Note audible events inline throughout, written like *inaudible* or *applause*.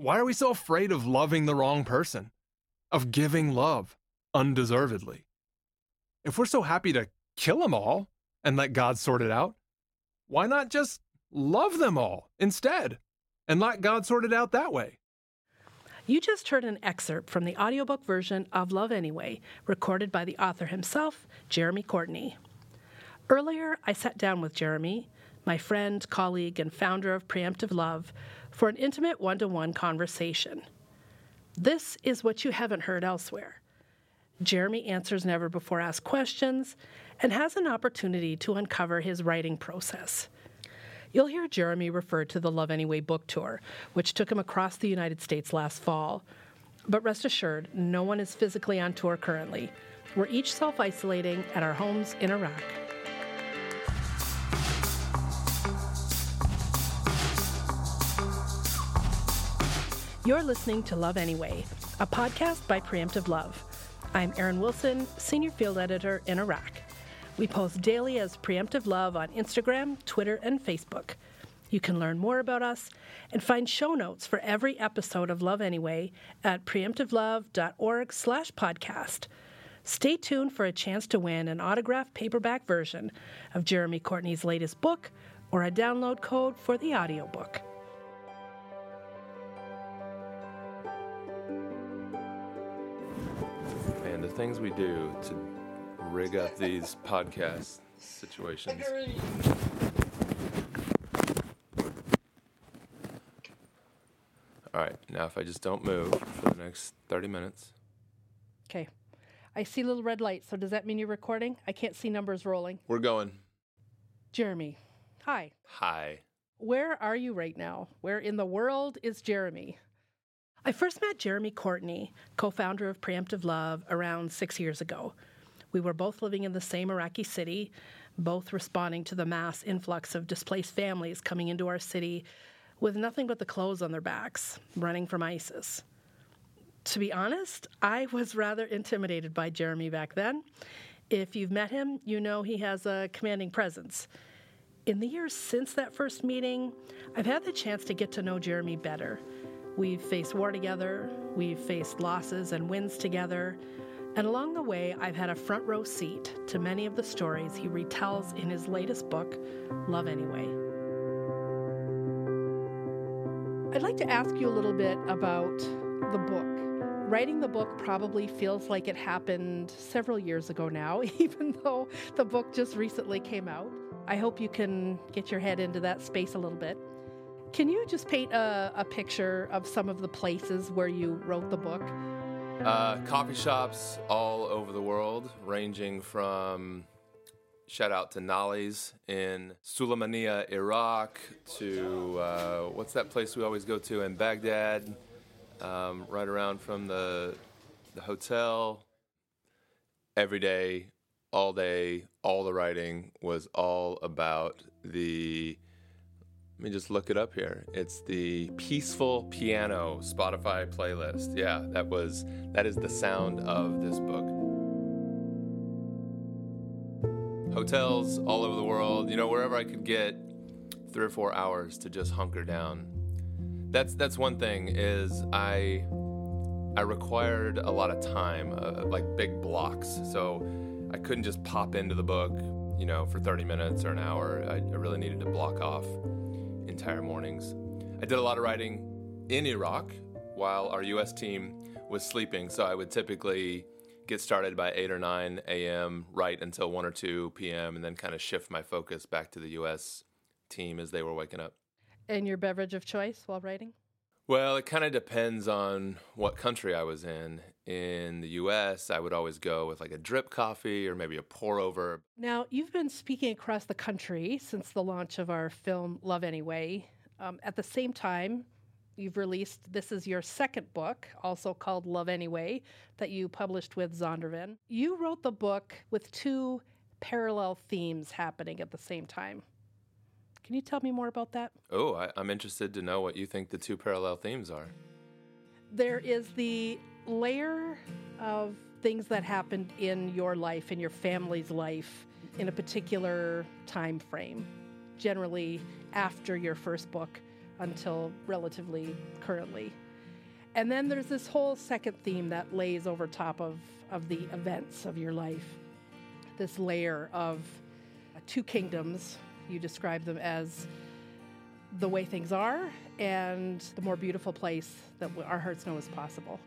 Why are we so afraid of loving the wrong person? Of giving love undeservedly? If we're so happy to kill them all and let God sort it out, why not just love them all instead and let God sort it out that way? You just heard an excerpt from the audiobook version of Love Anyway, recorded by the author himself, Jeremy Courtney. Earlier, I sat down with Jeremy, my friend, colleague, and founder of Preemptive Love, for an intimate one to one conversation. This is what you haven't heard elsewhere. Jeremy answers never before asked questions and has an opportunity to uncover his writing process. You'll hear Jeremy refer to the Love Anyway book tour, which took him across the United States last fall. But rest assured, no one is physically on tour currently. We're each self isolating at our homes in Iraq. You're listening to Love Anyway, a podcast by Preemptive Love. I'm Erin Wilson, Senior Field Editor in Iraq. We post daily as Preemptive Love on Instagram, Twitter, and Facebook. You can learn more about us and find show notes for every episode of Love Anyway at preemptivelove.org slash podcast. Stay tuned for a chance to win an autographed paperback version of Jeremy Courtney's latest book or a download code for the audiobook. Things we do to rig up these podcast situations. All right, now if I just don't move for the next 30 minutes. Okay. I see little red lights, so does that mean you're recording? I can't see numbers rolling. We're going. Jeremy, hi. Hi. Where are you right now? Where in the world is Jeremy? I first met Jeremy Courtney, co founder of Preemptive Love, around six years ago. We were both living in the same Iraqi city, both responding to the mass influx of displaced families coming into our city with nothing but the clothes on their backs, running from ISIS. To be honest, I was rather intimidated by Jeremy back then. If you've met him, you know he has a commanding presence. In the years since that first meeting, I've had the chance to get to know Jeremy better. We've faced war together, we've faced losses and wins together, and along the way, I've had a front row seat to many of the stories he retells in his latest book, Love Anyway. I'd like to ask you a little bit about the book. Writing the book probably feels like it happened several years ago now, *laughs* even though the book just recently came out. I hope you can get your head into that space a little bit. Can you just paint a, a picture of some of the places where you wrote the book? Uh, coffee shops all over the world, ranging from shout out to Nolly's in Sulaymaniyah, Iraq, to uh, what's that place we always go to in Baghdad, um, right around from the the hotel. Every day, all day, all the writing was all about the let me just look it up here. It's the Peaceful Piano Spotify playlist. Yeah, that was that is the sound of this book. Hotels all over the world, you know, wherever I could get 3 or 4 hours to just hunker down. That's that's one thing is I I required a lot of time, uh, like big blocks. So I couldn't just pop into the book, you know, for 30 minutes or an hour. I, I really needed to block off entire mornings. I did a lot of writing in Iraq while our US team was sleeping, so I would typically get started by 8 or 9 a.m., write until 1 or 2 p.m., and then kind of shift my focus back to the US team as they were waking up. And your beverage of choice while writing? Well, it kind of depends on what country I was in. In the US, I would always go with like a drip coffee or maybe a pour over. Now, you've been speaking across the country since the launch of our film Love Anyway. Um, at the same time, you've released this is your second book, also called Love Anyway, that you published with Zondervan. You wrote the book with two parallel themes happening at the same time. Can you tell me more about that? Oh, I, I'm interested to know what you think the two parallel themes are. There is the layer of things that happened in your life, in your family's life, in a particular time frame, generally after your first book until relatively currently. And then there's this whole second theme that lays over top of, of the events of your life. This layer of two kingdoms. You describe them as the way things are and the more beautiful place that our hearts know is possible.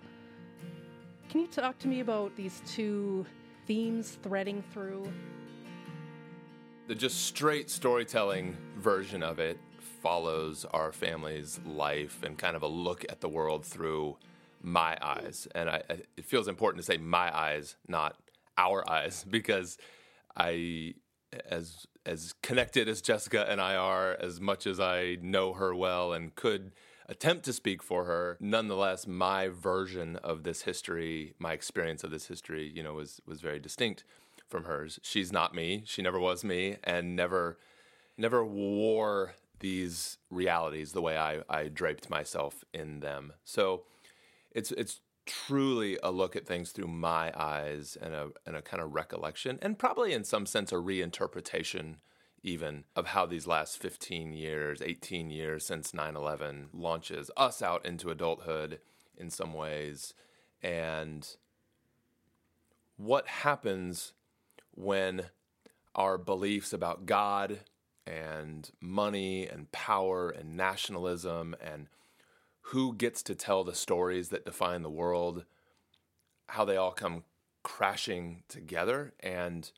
Can you talk to me about these two themes threading through? The just straight storytelling version of it follows our family's life and kind of a look at the world through my eyes. And I, it feels important to say my eyes, not our eyes, *laughs* because I, as as connected as Jessica and I are, as much as I know her well and could attempt to speak for her, nonetheless, my version of this history, my experience of this history, you know, was was very distinct from hers. She's not me. She never was me, and never never wore these realities the way I, I draped myself in them. So it's it's truly a look at things through my eyes and a and a kind of recollection and probably in some sense a reinterpretation even of how these last 15 years, 18 years since 9/11 launches us out into adulthood in some ways. And what happens when our beliefs about God and money and power and nationalism and who gets to tell the stories that define the world, how they all come crashing together, and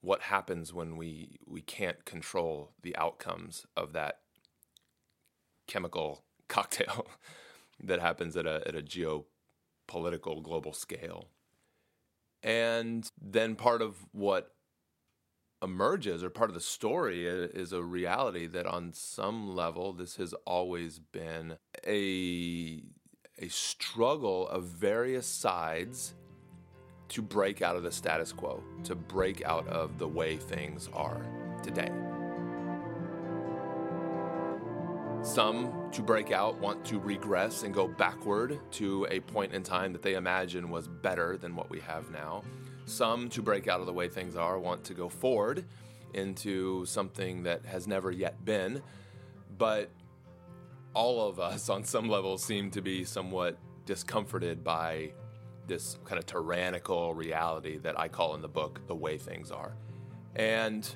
what happens when we, we can't control the outcomes of that chemical *laughs* cocktail that happens at a, at a geopolitical global scale. And then part of what emerges or part of the story is a reality that on some level this has always been a a struggle of various sides to break out of the status quo, to break out of the way things are today. Some to break out want to regress and go backward to a point in time that they imagine was better than what we have now. Some, to break out of the way things are, want to go forward into something that has never yet been. But all of us, on some level, seem to be somewhat discomforted by this kind of tyrannical reality that I call in the book the way things are. And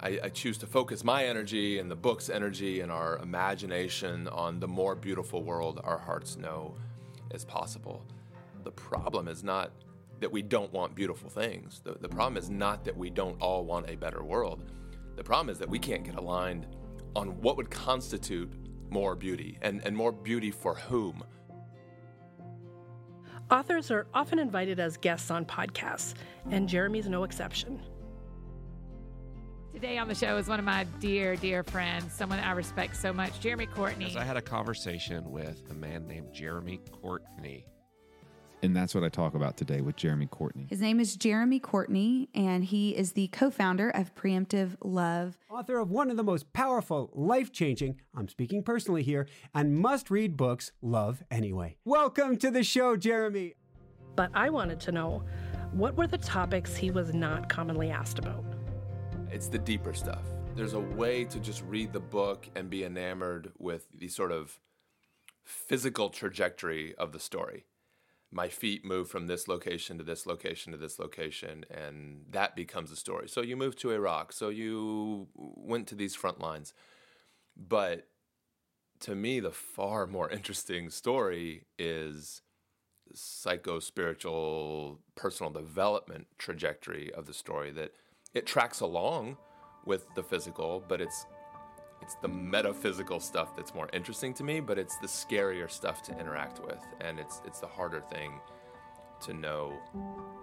I, I, choose to focus my energy and the book's energy and our imagination on the more beautiful world our hearts know is possible. The problem is not that we don't want beautiful things. The, the problem is not that we don't all want a better world. The problem is that we can't get aligned on what would constitute more beauty and, and more beauty for whom. Authors are often invited as guests on podcasts, and Jeremy's no exception. Today on the show is one of my dear, dear friends, someone I respect so much, Jeremy Courtney. As I had a conversation with a man named Jeremy Courtney and that's what I talk about today with Jeremy Courtney. His name is Jeremy Courtney, and he is the co founder of Preemptive Love. Author of one of the most powerful, life changing, I'm speaking personally here, and must read books, Love Anyway. Welcome to the show, Jeremy. But I wanted to know what were the topics he was not commonly asked about? It's the deeper stuff. There's a way to just read the book and be enamored with the sort of physical trajectory of the story my feet move from this location to this location to this location, and that becomes a story. So you moved to Iraq, so you went to these front lines. But to me, the far more *laughs* interesting story is psycho spiritual personal development trajectory of the story that it tracks along with the physical, but it's it's the metaphysical stuff that's more interesting to me, but it's the scarier stuff to interact with, and it's it's the harder thing to know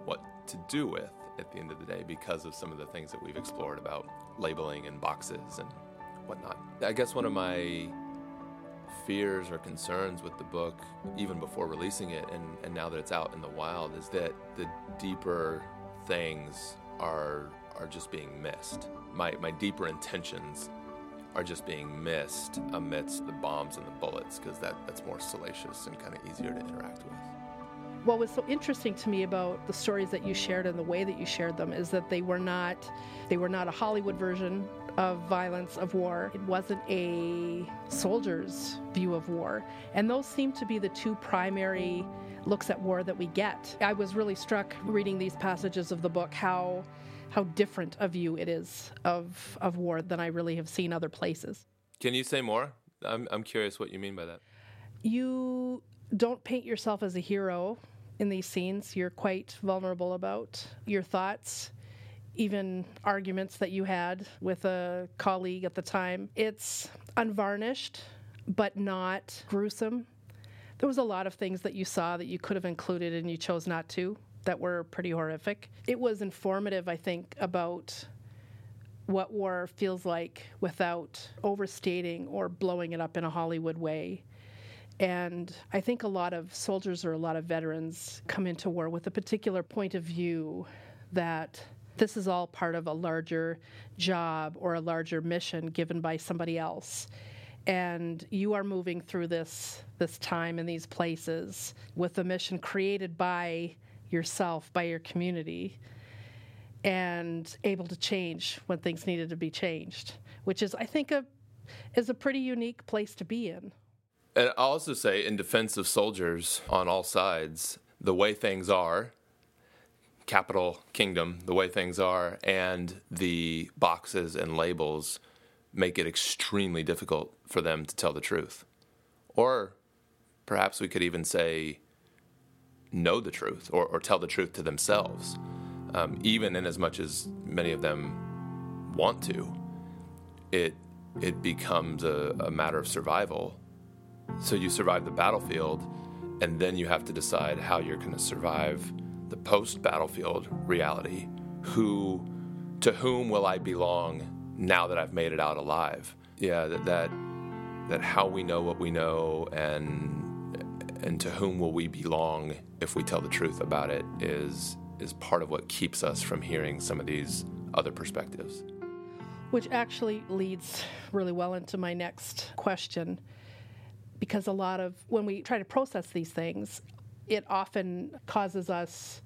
what to do with at the end of the day because of some of the things that we've explored about labeling and boxes and whatnot. I guess one of my fears or concerns with the book, even before releasing it and, and now that it's out in the wild, is that the deeper things are are just being missed. My my deeper intentions are just being missed amidst the bombs and the bullets because that, that's more salacious and kind of easier to interact with. What was so interesting to me about the stories that you shared and the way that you shared them is that they were not they were not a Hollywood version of violence of war. It wasn't a soldier's view of war. And those seem to be the two primary looks at war that we get. I was really struck reading these passages of the book how how different a view it is of of war than I really have seen other places. Can you say more? I'm I'm curious what you mean by that. You don't paint yourself as a hero in these scenes. You're quite vulnerable about your thoughts, even arguments that you had with a colleague at the time. It's unvarnished, but not gruesome. There was a lot of things that you saw that you could have included and you chose not to that were pretty horrific. It was informative, I think, about what war feels like without overstating or blowing it up in a Hollywood way. And I think a lot of soldiers or a lot of veterans come into war with a particular point of view that this is all part of a larger job or a larger mission given by somebody else. And you are moving through this this time in these places with a mission created by yourself, by your community, and able to change when things needed to be changed, which is I think a is a pretty unique place to be in. And I'll also say, in defense of soldiers on all sides, the way things are, capital kingdom, the way things are, and the boxes and labels make it extremely difficult for them to tell the truth. Or perhaps we could even say, know the truth or, or tell the truth to themselves, um, even in as much as many of them want to. It, it becomes a, a matter of survival so you survive the battlefield, and then you have to decide how you're going to survive the post battlefield reality. Who, to whom will I belong now that I've made it out alive? Yeah, that that, that how we know what we know and and to whom will we belong if we tell the truth about it is is part of what keeps us from hearing some of these other perspectives. Which actually leads really well into my next question because a lot of when we try to process these things, it often causes us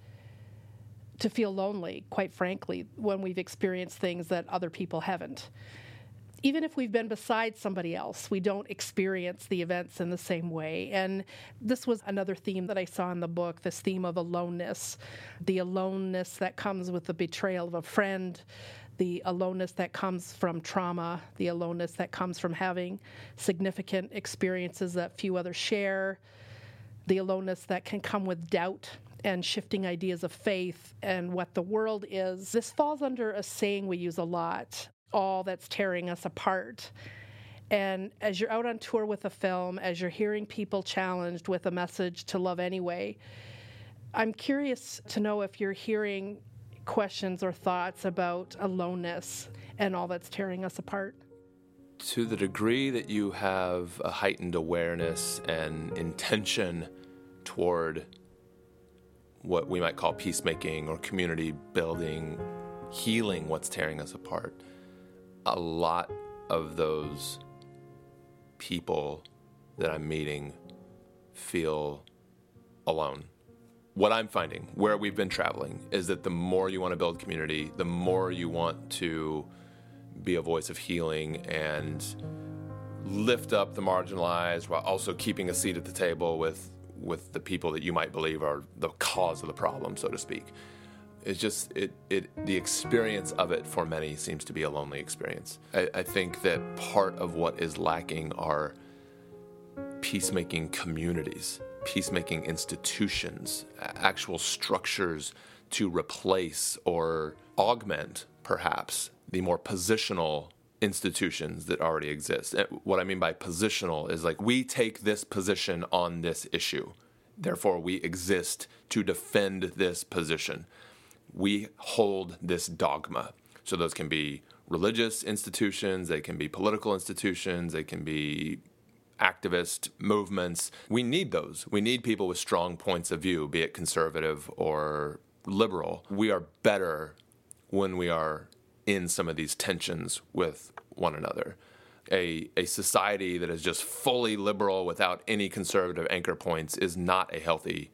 to feel lonely, quite frankly, when we've experienced things that other people haven't. Even if we've been beside somebody else, we don't experience the events in the same way. And this was another theme that I saw in the book this theme of aloneness, the aloneness that comes with the betrayal of a friend, the aloneness that comes from trauma, the aloneness that comes from having significant experiences that few others share, the aloneness that can come with doubt and shifting ideas of faith and what the world is. This falls under a saying we use a lot all that's tearing us apart. And as you're out on tour with a film, as you're hearing people challenged with a message to love anyway, I'm curious to know if you're hearing questions or thoughts about aloneness and all that's tearing us apart? To the degree that you have a heightened awareness and intention toward what we might call peacemaking or community building, healing what's tearing us apart, a lot of those people that I'm meeting feel alone. What I'm finding where we've been traveling is that the more you want to build community, the more you want to be a voice of healing and lift up the marginalized while also keeping a seat at the table with with the people that you might believe are the cause of the problem, so to speak. It's just it it the experience of it for many seems to be a lonely experience. I, I think that part of what is lacking are peacemaking communities peacemaking institutions, actual structures to replace or augment, perhaps, the more positional institutions that already exist. And what I mean by positional is like we take this position on this issue. Therefore, we exist to defend this position. We hold this dogma. So, those can be religious institutions, they can be political institutions, they can be activist movements. We need those. We need people with strong points of view, be it conservative or liberal. We are better when we are in some of these tensions with one another. A, a society that is just fully liberal without any conservative anchor points is not a healthy,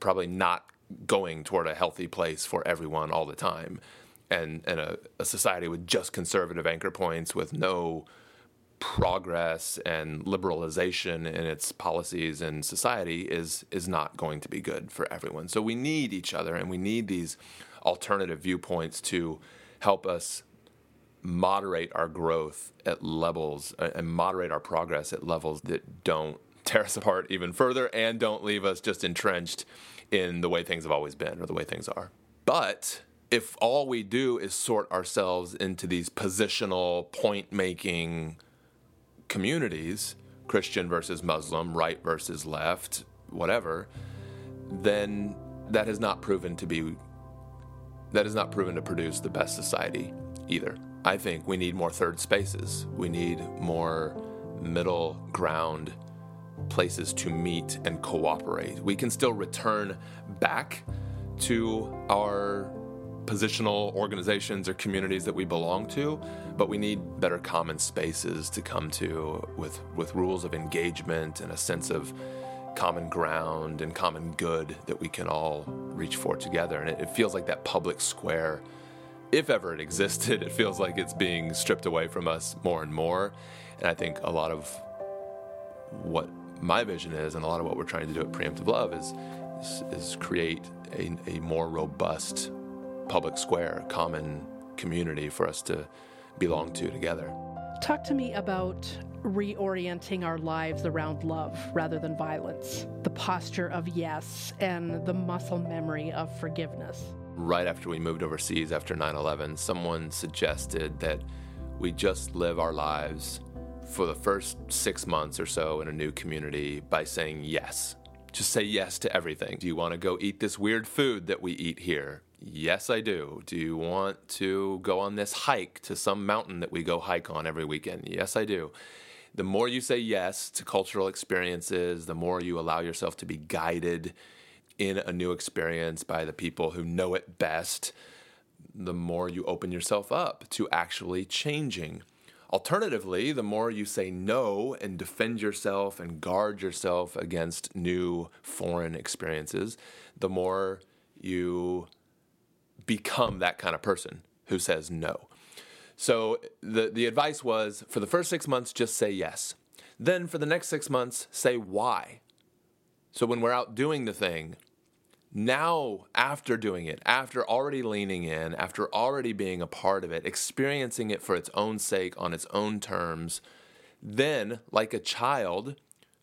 probably not going toward a healthy place for everyone all the time. and and a, a society with just conservative anchor points with no progress and liberalization in its policies and society is is not going to be good for everyone. So we need each other and we need these alternative viewpoints to help us moderate our growth at levels uh, and moderate our progress at levels that don't tear us *laughs* apart even further and don't leave us just entrenched in the way things have always been or the way things are. But if all we do is sort ourselves into these positional point making communities, Christian versus Muslim, right versus left, whatever, then that has not proven to be that has not proven to produce the best society either. I think we need more third spaces. We need more middle ground places to meet and cooperate. We can still return back to our positional organizations or communities that we belong to, but we need better common spaces to come to with, with rules of engagement and a sense of common ground and common good that we can all reach for together. And it, it feels like that public square, if ever it existed, *laughs* it feels like it's being stripped away from us more and more. And I think a lot of what my vision is, and a lot of what we're trying to do at Preemptive Love, is is, is create a, a more robust public square, common community for us to belong to together. Talk to me about reorienting our lives around love rather than violence, the posture of yes, and the muscle memory of forgiveness. Right after we moved overseas after 9 11, someone suggested that we just live our lives for the first six months or so in a new community by saying yes. Just say yes to everything. Do you want to go eat this weird food that we eat here? Yes, I do. Do you want to go on this hike to some mountain that we go hike on every weekend? Yes, I do. The more you say yes to cultural experiences, the more you allow yourself to be guided in a new experience by the people who know it best, the more you open yourself up to actually changing. Alternatively, the more you say no and defend yourself and guard yourself against new foreign experiences, the more you become that kind of person who says no. So the, the advice was for the first six months, just say yes. Then for the next six months, say why. So when we're out doing the thing, now after doing it, after already leaning in, after already being a part of it, experiencing it for its own sake on its own terms, then, like a child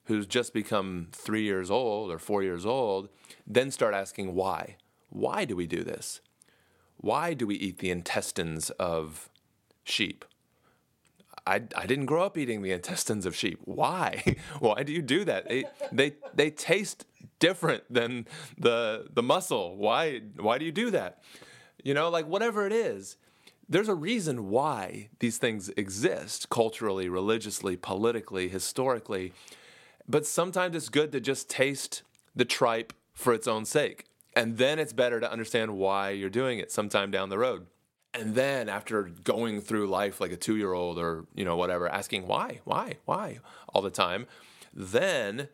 who's just become three years old or four years old, then start asking why. Why do we do this? Why do we eat the intestines of sheep? I, I didn't grow up eating the intestines of sheep. Why? *laughs* Why do you do that? They, they, they taste different than the, the muscle. Why, why do you do that? You know, like whatever it is, there's a reason why these things exist culturally, religiously, politically, historically. But sometimes it's good to just taste the tripe for its own sake. And then it's better to understand why you're doing it sometime down the road. And then after going through life like a two year old or, you know, whatever, asking why, why, why all the time, then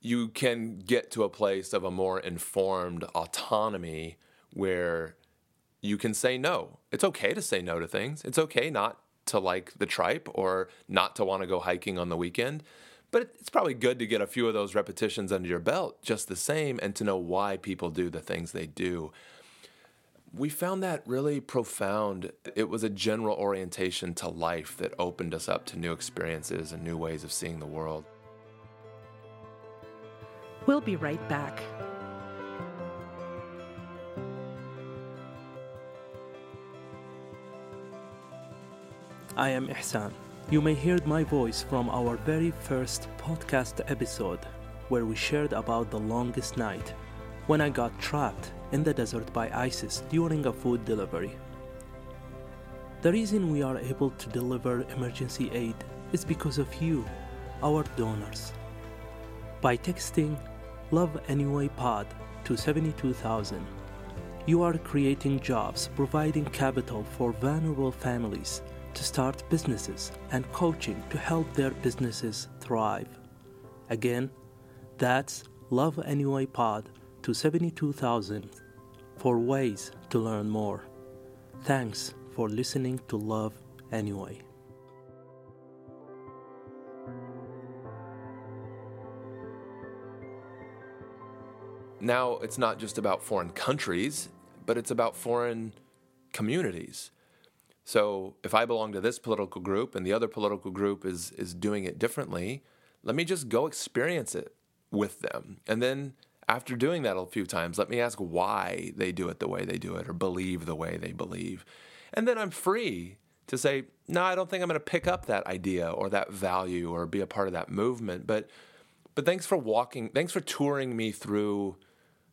you can get to a place of a more informed autonomy where you can say no. It's okay to say no to things. It's okay not to like the tripe or not to want to go hiking on the weekend. But it's probably good to get a few of those repetitions under your belt just the same and to know why people do the things they do. We found that really profound. It was a general orientation to life that opened us up to new experiences and new ways of seeing the world. We'll be right back. I am Ihsan. You may hear my voice from our very first podcast episode, where we shared about the longest night when I got trapped in the desert by ISIS during a food delivery. The reason we are able to deliver emergency aid is because of you, our donors. By texting Love Anyway Pod to 72,000, you are creating jobs, providing capital for vulnerable families to start businesses and coaching to help their businesses thrive. Again, that's Love Anyway Pod to 72,000 for ways to learn more. Thanks for listening to Love Anyway. now it's not just about foreign countries, but it's about foreign communities. So if I belong to this political group and the other political group is is doing it differently, let me just go experience it with them. And then after doing that a few times, let me ask why they do it the way they do it or believe the way they believe. And then I'm free to say, no, I don't think I'm going to pick up that idea or that value or be a part of that movement. But but thanks for walking, thanks for touring me through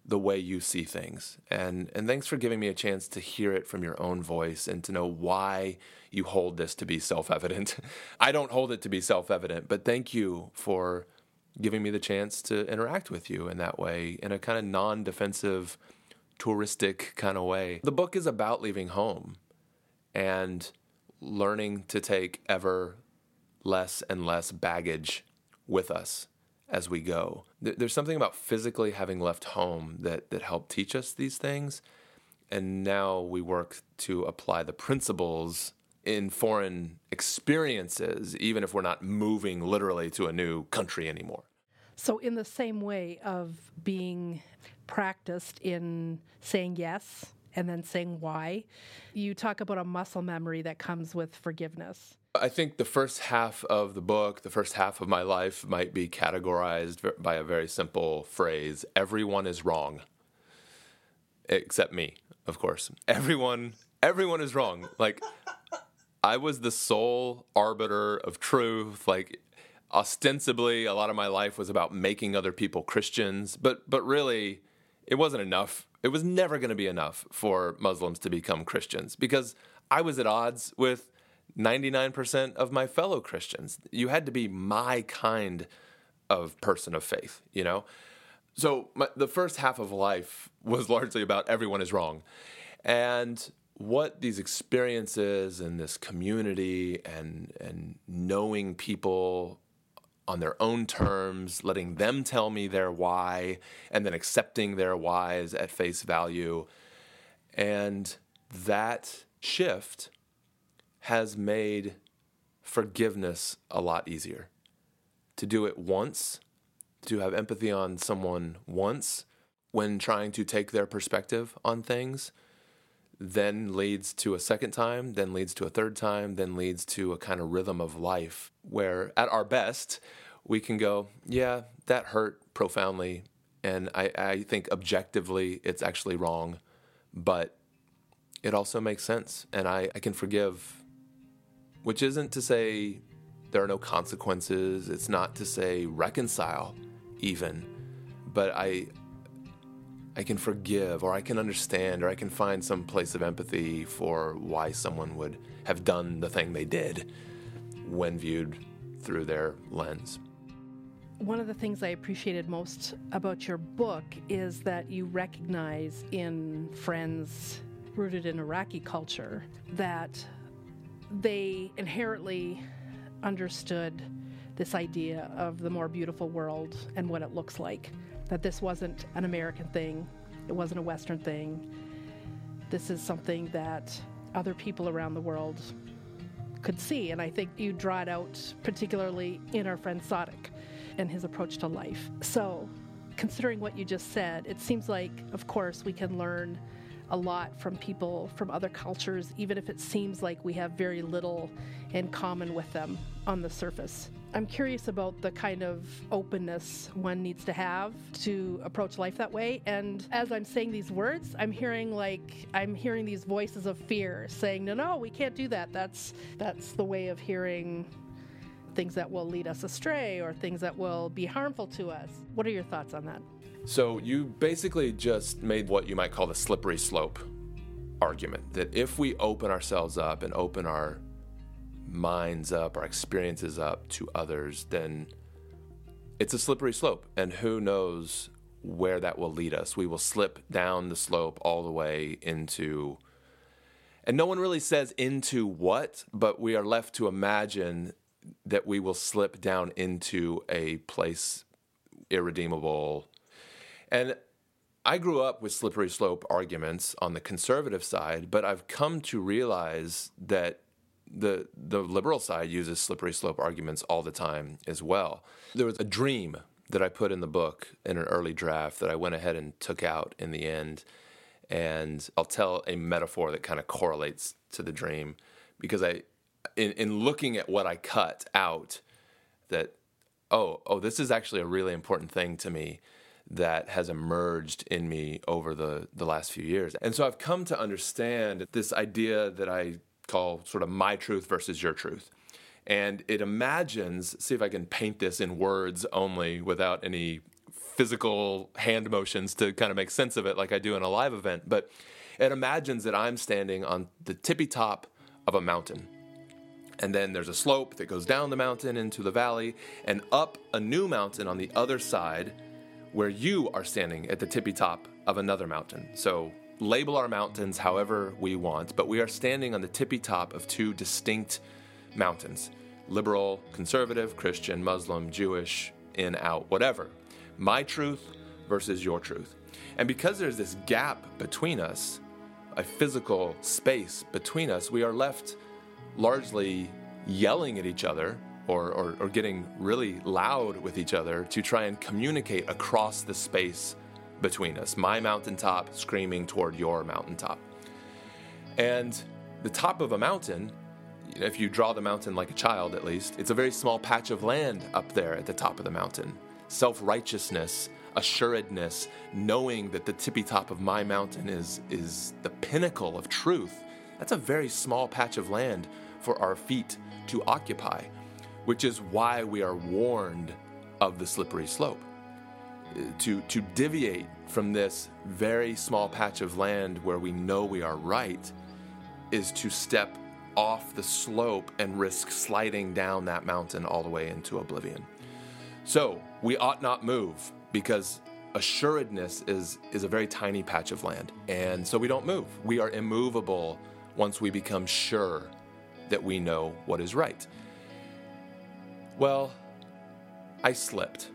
the way you see things. And and thanks for giving me a chance to hear it from your own voice and to know why you hold this to be self-evident. *laughs* I don't hold it to be self-evident, but thank you for giving me the chance to interact with you in that way in a kind of non-defensive touristic kind of way. The book is about leaving home and learning to take ever less and less baggage with us as we go. There's something about physically having left home that, that helped teach us these things. And now we work to apply the principles in foreign experiences, even if we're not moving literally to a new country anymore. So, in the same way of being practiced in saying yes and then saying why, you talk about a muscle memory that comes with forgiveness. I think the first half of the book, the first half of my life, might be categorized by a very simple phrase everyone is wrong. Except me, of course. Everyone, everyone is wrong. Like, I was the sole arbiter of truth. Like, ostensibly, a lot of my life was about making other people Christians, but, but really, it wasn't enough. It was never going to be enough for Muslims to become Christians because I was at odds with 99% of my fellow Christians. You had to be my kind of person of faith, you know? So my, the first half of life was largely about everyone is wrong. And what these experiences and this community and, and knowing people on their own terms, letting them tell me their why, and then accepting their whys at face value. And that shift has made forgiveness a lot easier. To do it once, to have empathy on someone once when trying to take their perspective on things, then leads to a second time, then leads to a third time, then leads to a kind of rhythm of life where, at our best, we can go, yeah, that hurt profoundly. And I, I think objectively it's actually wrong, but it also makes sense. And I, I can forgive which isn't to say there are no consequences. It's not to say reconcile, even, but I, I can forgive, or I can understand, or I can find some place of empathy for why someone would have done the thing they did when viewed through their lens. One of the things I appreciated most about your book is that you recognize in friends rooted in Iraqi culture that they inherently understood this idea of the more beautiful world and what it looks like. That this wasn't an American thing, it wasn't a Western thing. This is something that other people around the world could see. And I think you draw it out particularly in our friend Sadiq and his approach to life. So, considering what you just said, it seems like, of course, we can learn a lot from people from other cultures, even if it seems like we have very little in common with them on the surface. I'm curious about the kind of openness one needs to have to approach life that way. And as I'm saying these words, I'm hearing like I'm hearing these voices of fear saying, "No, no, we can't do that. That's that's the way of hearing things that will lead us astray or things that will be harmful to us." What are your thoughts on that? So you basically just made what you might call the slippery slope argument that if we open ourselves up and open our minds up, our experiences up to others, then it's a slippery slope. And who knows where that will lead us? We will slip down the slope all the way into. And no one really says into what, but we are left to imagine that we will slip down into a place irredeemable and I grew up with slippery slope arguments on the conservative side, but I've come to realize that the the liberal side uses slippery slope arguments all the time as well. There was a dream that I put in the book in an early draft that I went ahead and took out in the end. And I'll tell a metaphor that kind of correlates to the dream because I in, in looking at what I cut out that oh, oh, this is actually a really important thing to me that has emerged in me over the, the last few years. And so I've come to understand this idea that I call sort of my truth versus your truth. And it imagines, see if I can paint this in words only without any physical hand motions to kind of make sense of it like I do in a live event. But it imagines that I'm standing on the tippy top of a mountain. And then there's a slope that goes down the mountain into the valley and up a new mountain on the other side where you are standing at the tippy top of another mountain. So label our mountains however we want, but we are standing on the tippy top of two distinct mountains liberal, conservative, Christian, Muslim, Jewish, in, out, whatever. My truth versus your truth. And because there's this gap between us, a physical space between us, we are left largely yelling at each other or, or, or, getting really loud with each other to try and communicate across the space between us. My mountaintop screaming toward your mountaintop. And the top of a mountain, if you draw the mountain like a child at least, it's a very small patch of land up there at the top of the mountain. Self righteousness, assuredness, knowing that the tippy top of my mountain is, is the pinnacle of truth. That's a very small patch of land for our feet to occupy, which is why we are warned of the slippery slope. To, to deviate from this very small patch of land where we know we are right is to step off the slope and risk sliding down that mountain all the way into oblivion. So we ought not move because assuredness is, is a very tiny patch of land. And so we don't move. We are immovable once we become sure that we know what is right. Well, I slipped.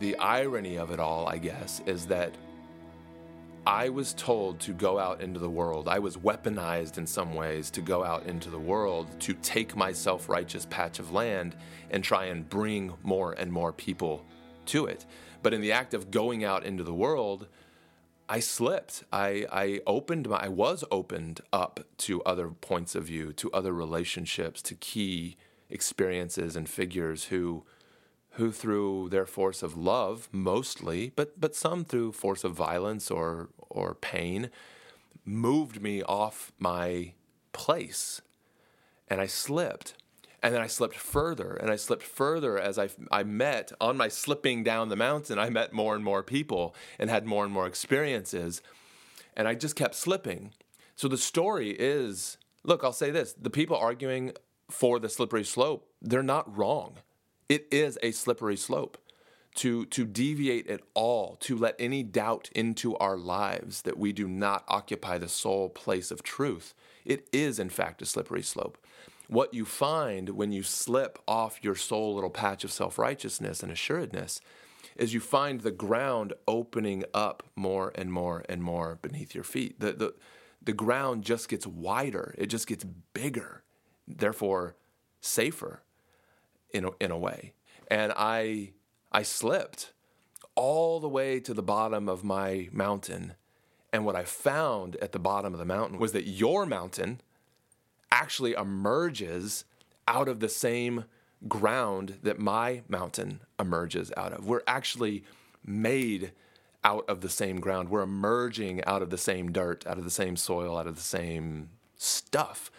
The irony of it all, I guess, is that I was told to go out into the world. I was weaponized in some ways to go out into the world to take my self righteous patch of land and try and bring more and more people to it. But in the act of going out into the world, I slipped. I, I opened my, I was opened up to other points of view, to other relationships, to key experiences and figures who, who through their force of love, mostly, but, but some through force of violence or, or pain, moved me off my place. And I slipped. And then I slipped further and I slipped further as I, I met on my slipping down the mountain. I met more and more people and had more and more experiences. And I just kept slipping. So the story is look, I'll say this the people arguing for the slippery slope, they're not wrong. It is a slippery slope. To, to deviate at all, to let any doubt into our lives that we do not occupy the sole place of truth, it is in fact a slippery slope what you find when you slip off your sole little patch of self righteousness and assuredness is you find the ground opening up more and more and more beneath your feet. The, the, the ground just gets wider, it just gets bigger, therefore safer in a, in a way. And I, I slipped all the way to the bottom of my mountain. And what I found at the bottom of the mountain was that your mountain actually emerges out of the same ground that my mountain emerges out of. We're actually made out of the same ground. We're emerging out of the same dirt, out of the same soil, out of the same stuff.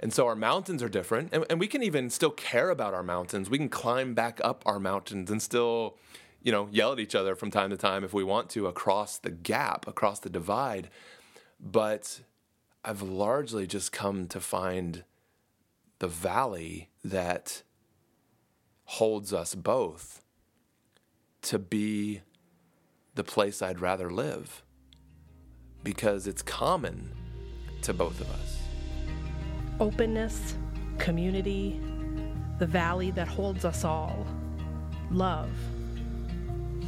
And so our mountains are different, and, and we can even still care about our mountains. We can climb back up our mountains and still, you know, yell at each other from time to time if we want to across the gap, across the divide. But I've largely just come to find the valley that holds us both to be the place I'd rather live because it's common to both of us. Openness, community, the valley that holds us all, love.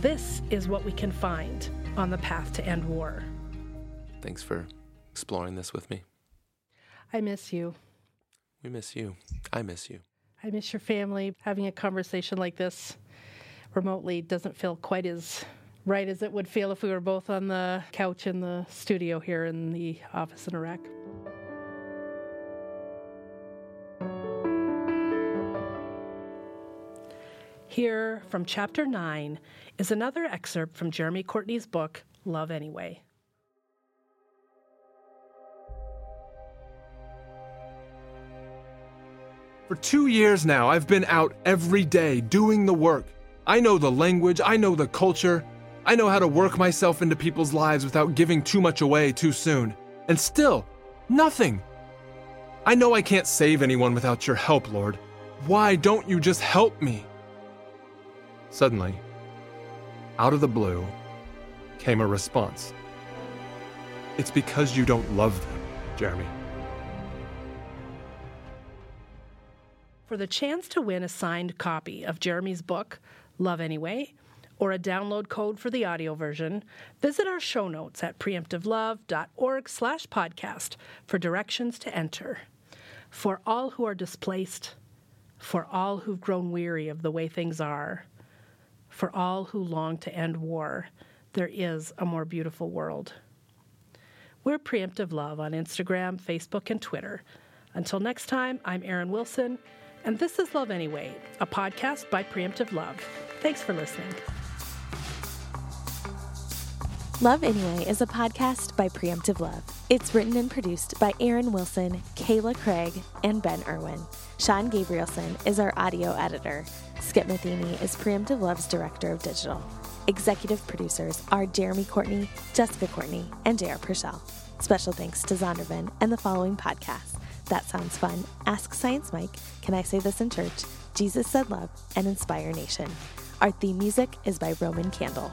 This is what we can find on the path to end war. Thanks for exploring this with me. I miss you. We miss you. I miss you. I miss your family. Having a conversation like this remotely doesn't feel quite as right as it would feel if we were both on the couch in the studio here in the office in Iraq. Here from chapter 9 is another excerpt from Jeremy Courtney's book, Love Anyway. For two years now, I've been out every day doing the work. I know the language, I know the culture, I know how to work myself into people's lives without giving too much away too soon. And still, nothing. I know I can't save anyone without your help, Lord. Why don't you just help me? Suddenly, out of the blue, came a response. It's because you don't love them, Jeremy. For the chance to win a signed copy of Jeremy's book, Love Anyway, or a download code for the audio version, visit our show notes at preemptivelove.org slash podcast for directions to enter. For all who are displaced, for all who've grown weary of the way things are, for all who long to end war, there is a more beautiful world. We're Preemptive Love on Instagram, Facebook, and Twitter. Until next time, I'm Erin Wilson, and this is Love Anyway, a podcast by Preemptive Love. Thanks for listening. Love Anyway is a podcast by Preemptive Love. It's written and produced by Erin Wilson, Kayla Craig, and Ben Irwin. Sean Gabrielson is our audio editor. Skip Matheny is Preemptive Love's Director of Digital. Executive producers are Jeremy Courtney, Jessica Courtney, and J.R. Purcell. Special thanks to Zondervan and the following podcasts. That Sounds Fun, Ask Science Mike, Can I Say This in Church, Jesus Said Love, and Inspire Nation. Our theme music is by Roman Candle.